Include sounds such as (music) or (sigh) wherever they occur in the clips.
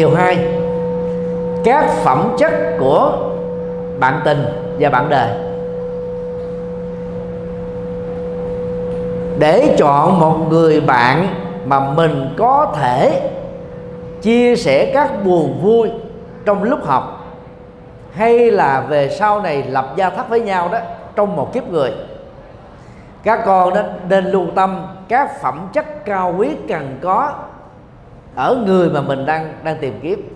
điều hai, các phẩm chất của bạn tình và bạn đời. Để chọn một người bạn mà mình có thể chia sẻ các buồn vui trong lúc học, hay là về sau này lập gia thất với nhau đó, trong một kiếp người. Các con đó nên lưu tâm các phẩm chất cao quý cần có ở người mà mình đang đang tìm kiếm.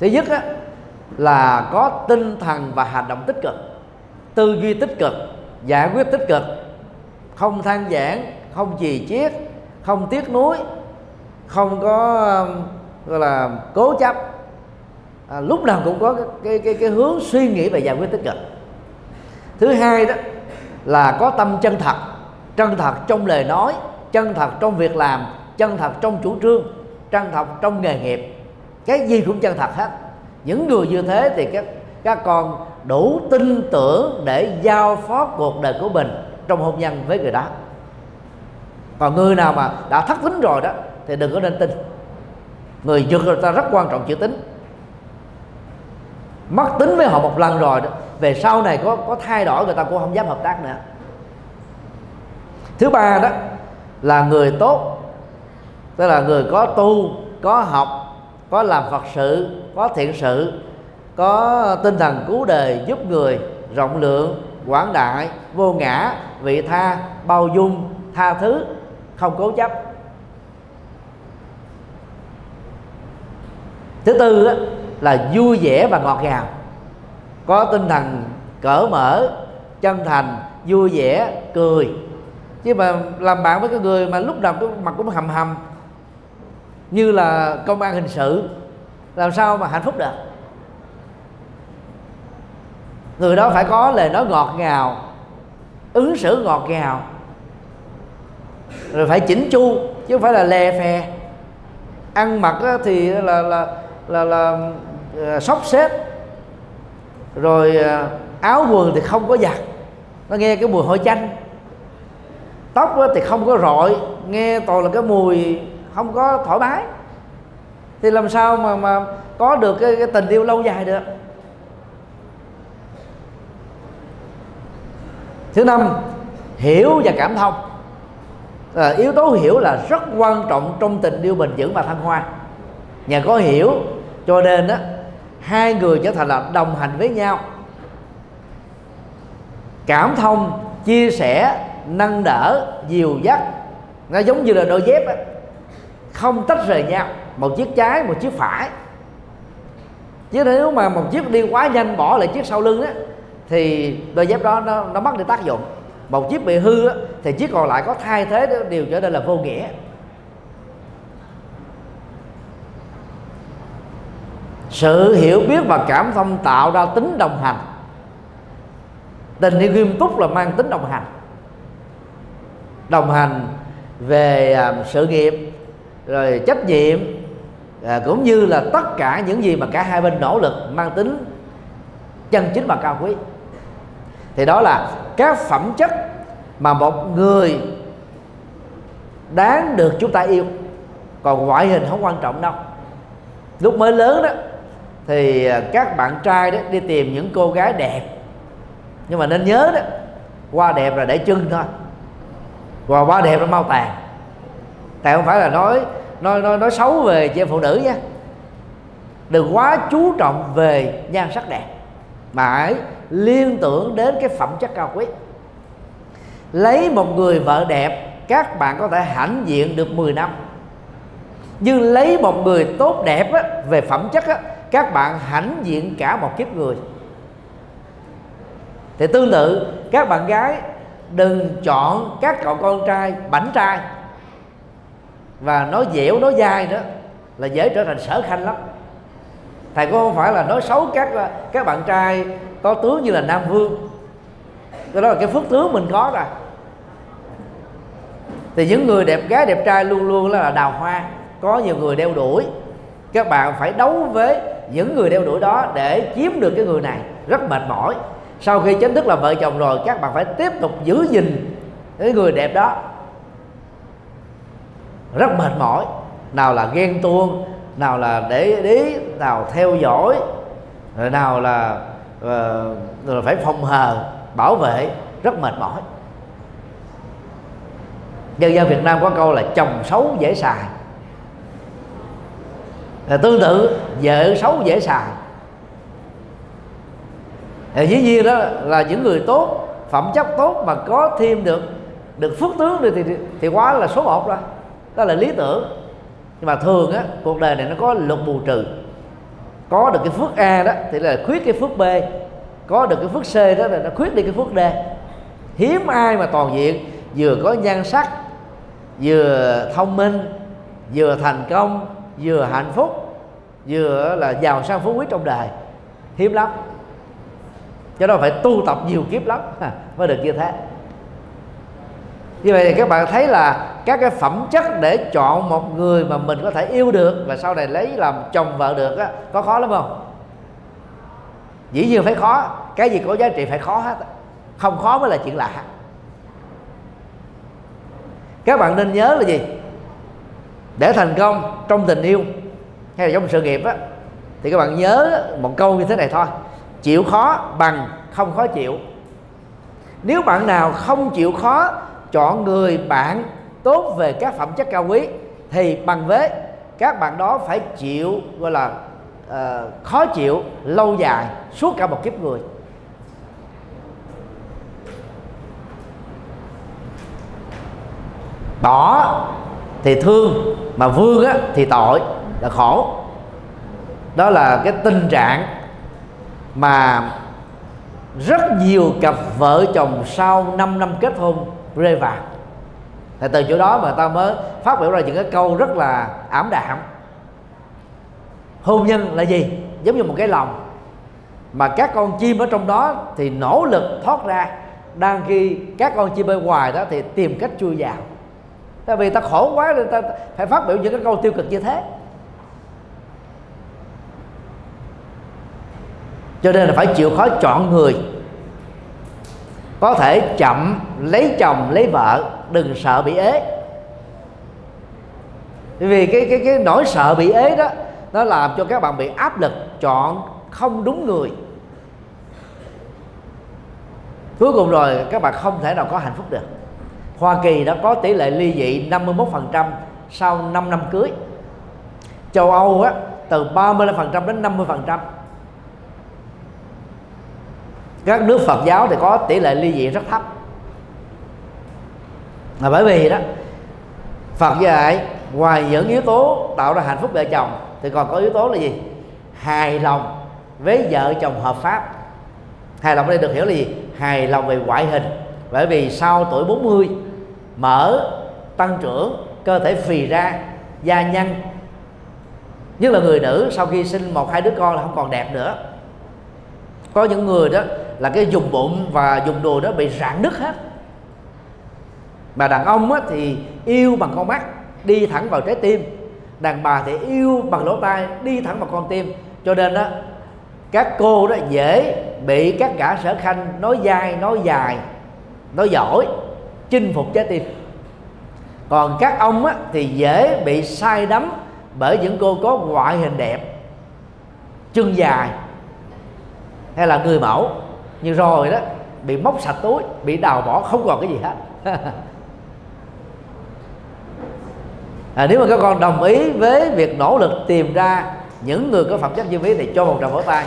Thứ nhất á, là có tinh thần và hành động tích cực. Tư duy tích cực giải quyết tích cực. Không than giảng không gì chiết không tiếc nuối không có gọi là cố chấp. À, lúc nào cũng có cái, cái cái cái hướng suy nghĩ và giải quyết tích cực. Thứ hai đó là có tâm chân thật. Chân thật trong lời nói chân thật trong việc làm chân thật trong chủ trương chân thật trong nghề nghiệp. Cái gì cũng chân thật hết. Những người như thế thì các các con đủ tin tưởng để giao phó cuộc đời của mình trong hôn nhân với người đó. Còn người nào mà đã thất tính rồi đó, thì đừng có nên tin. Người dược người ta rất quan trọng chữ tính. Mất tính với họ một lần rồi đó, về sau này có có thay đổi người ta cũng không dám hợp tác nữa. Thứ ba đó là người tốt tức là người có tu có học có làm phật sự có thiện sự có tinh thần cứu đời giúp người rộng lượng quảng đại vô ngã vị tha bao dung tha thứ không cố chấp. Thứ tư á, là vui vẻ và ngọt ngào. Có tinh thần cởi mở chân thành vui vẻ cười. Chứ mà làm bạn với cái người mà lúc nào cái mặt cũng hầm hầm như là công an hình sự làm sao mà hạnh phúc được? Người đó phải có lời nói ngọt ngào ứng xử ngọt ngào rồi phải chỉnh chu chứ không phải là lè phè. Ăn mặc thì là là là là, là, ờ, sóc xếp rồi ờ, áo quần thì không có giặt. Nó nghe cái mùi hôi chanh. Tóc thì không có rọi nghe toàn là cái mùi không có thoải mái. Thì làm sao mà mà có được cái, cái tình yêu lâu dài được? Thứ năm hiểu và cảm thông. À, yếu tố hiểu là rất quan trọng trong tình yêu bền vững và thăng hoa. Nhờ có hiểu cho nên á hai người trở thành là đồng hành với nhau. Cảm thông chia sẻ nâng đỡ dìu dắt. Nó giống như là đôi dép á không tách rời nhau. Một chiếc trái một chiếc phải. Chứ nếu mà một chiếc đi quá nhanh bỏ lại chiếc sau lưng á thì đôi dép đó nó, nó mất đi tác dụng. Một chiếc bị hư á, thì chiếc còn lại có thay thế đó, đều trở nên là vô nghĩa. Sự hiểu biết và cảm thông tạo ra tính đồng hành. Tình yêu nghiêm túc là mang tính đồng hành. Đồng hành về à, sự nghiệp rồi trách nhiệm à, cũng như là tất cả những gì mà cả hai bên nỗ lực mang tính chân chính và cao quý. Thì đó là các phẩm chất mà một người đáng được chúng ta yêu. Còn ngoại hình không quan trọng đâu. Lúc mới lớn đó thì à, các bạn trai đó đi tìm những cô gái đẹp. Nhưng mà nên nhớ đó qua đẹp là để chân thôi. Và qua đẹp là mau tàn tại không phải là nói nói nói nói xấu về chị em phụ nữ nha. Đừng quá chú trọng về nhan sắc đẹp mà hãy liên tưởng đến cái phẩm chất cao quý. Lấy một người vợ đẹp các bạn có thể hãnh diện được 10 năm. Nhưng lấy một người tốt đẹp á, về phẩm chất á, các bạn hãnh diện cả một kiếp người. Thì tương tự các bạn gái đừng chọn các cậu con trai bảnh trai và nói dẻo, nói dai đó là dễ trở thành sở khanh lắm. Thầy cũng không phải là nói xấu các các bạn trai có tướng như là nam vương. Cái đó là cái phước tướng mình có rồi thì những người đẹp gái, đẹp trai luôn luôn là đào hoa. Có nhiều người đeo đuổi. Các bạn phải đấu với những người đeo đuổi đó để chiếm được cái người này. Rất mệt mỏi. Sau khi chính thức là vợ chồng rồi, các bạn phải tiếp tục giữ gìn cái người đẹp đó rất mệt mỏi. Nào là ghen tuông nào là để ý nào theo dõi rồi nào là uh, rồi phải phòng hờ bảo vệ rất mệt mỏi. Dân gian Việt Nam có câu là chồng xấu dễ xài. Là tương tự vợ xấu dễ xài. Thì dĩ nhiên đó là những người tốt phẩm chất tốt mà có thêm được được phước tướng thì, thì thì quá là số một rồi đó là lý tưởng. Nhưng mà thường á, cuộc đời này nó có luật bù trừ. Có được cái phước A đó, thì là khuyết cái phước B. Có được cái phước C đó là nó khuyết đi cái phước D. Hiếm ai mà toàn diện, vừa có nhan sắc, vừa thông minh, vừa thành công, vừa hạnh phúc, vừa là giàu sang phú quý trong đời. Hiếm lắm. Cho đó phải tu tập nhiều kiếp lắm mới được như thế. Như vậy thì các bạn thấy là các cái phẩm chất để chọn một người mà mình có thể yêu được và sau này lấy làm chồng vợ được á, có khó lắm không? Dĩ nhiên phải khó, cái gì có giá trị phải khó hết không khó mới là chuyện lạ. Các bạn nên nhớ là gì? Để thành công trong tình yêu hay là trong sự nghiệp á, thì các bạn nhớ một câu như thế này thôi. Chịu khó bằng không khó chịu. Nếu bạn nào không chịu khó, chọn người bạn tốt về các phẩm chất cao quý thì bằng với các bạn đó phải chịu gọi là uh, khó chịu lâu dài suốt cả một kiếp người. Bỏ thì thương mà vương á, thì tội là khổ. Đó là cái tình trạng mà rất nhiều cặp vợ chồng sau 5 năm kết hôn rơi vào thì từ chỗ đó mà ta mới phát biểu ra những cái câu rất là ảm đạm. Hôn nhân là gì? Giống như một cái lòng. Mà các con chim ở trong đó thì nỗ lực thoát ra. Đang khi các con chim bên ngoài đó thì tìm cách chui vào. Tại vì ta khổ quá nên ta phải phát biểu những cái câu tiêu cực như thế. Cho nên là phải chịu khó chọn người. Có thể chậm lấy chồng, lấy vợ đừng sợ bị ế. Vì cái cái cái nỗi sợ bị ế đó nó làm cho các bạn bị áp lực chọn không đúng người. Cuối cùng rồi các bạn không thể nào có hạnh phúc được. Hoa Kỳ đã có tỷ lệ ly dị 51% sau 5 năm cưới. Châu Âu á, từ 35% đến 50% các nước Phật giáo thì có tỷ lệ ly dị rất thấp là bởi vì đó, Phật dạy, ngoài những yếu tố tạo ra hạnh phúc vợ chồng, thì còn có yếu tố là gì? Hài lòng với vợ chồng hợp pháp. Hài lòng ở đây được hiểu là gì? Hài lòng về ngoại hình. Bởi vì sau tuổi 40 mở tăng trưởng, cơ thể phì ra, da nhăn. Nhất là người nữ, sau khi sinh một hai đứa con là không còn đẹp nữa. Có những người đó là cái dùng bụng và dùng đùi đó bị rạn nứt hết mà đàn ông á, thì yêu bằng con mắt đi thẳng vào trái tim. Đàn bà thì yêu bằng lỗ tai đi thẳng vào con tim. Cho nên đó các cô đó dễ bị các gã sở khanh nói dai nói dài nói giỏi chinh phục trái tim. Còn các ông á, thì dễ bị sai đắm bởi những cô có ngoại hình đẹp chân dài hay là người mẫu. Nhưng rồi đó bị móc sạch túi bị đào bỏ không còn cái gì hết. (laughs) à, nếu mà các con đồng ý với việc nỗ lực tìm ra những người có phẩm chất như ý thì cho một tràng vỗ tay.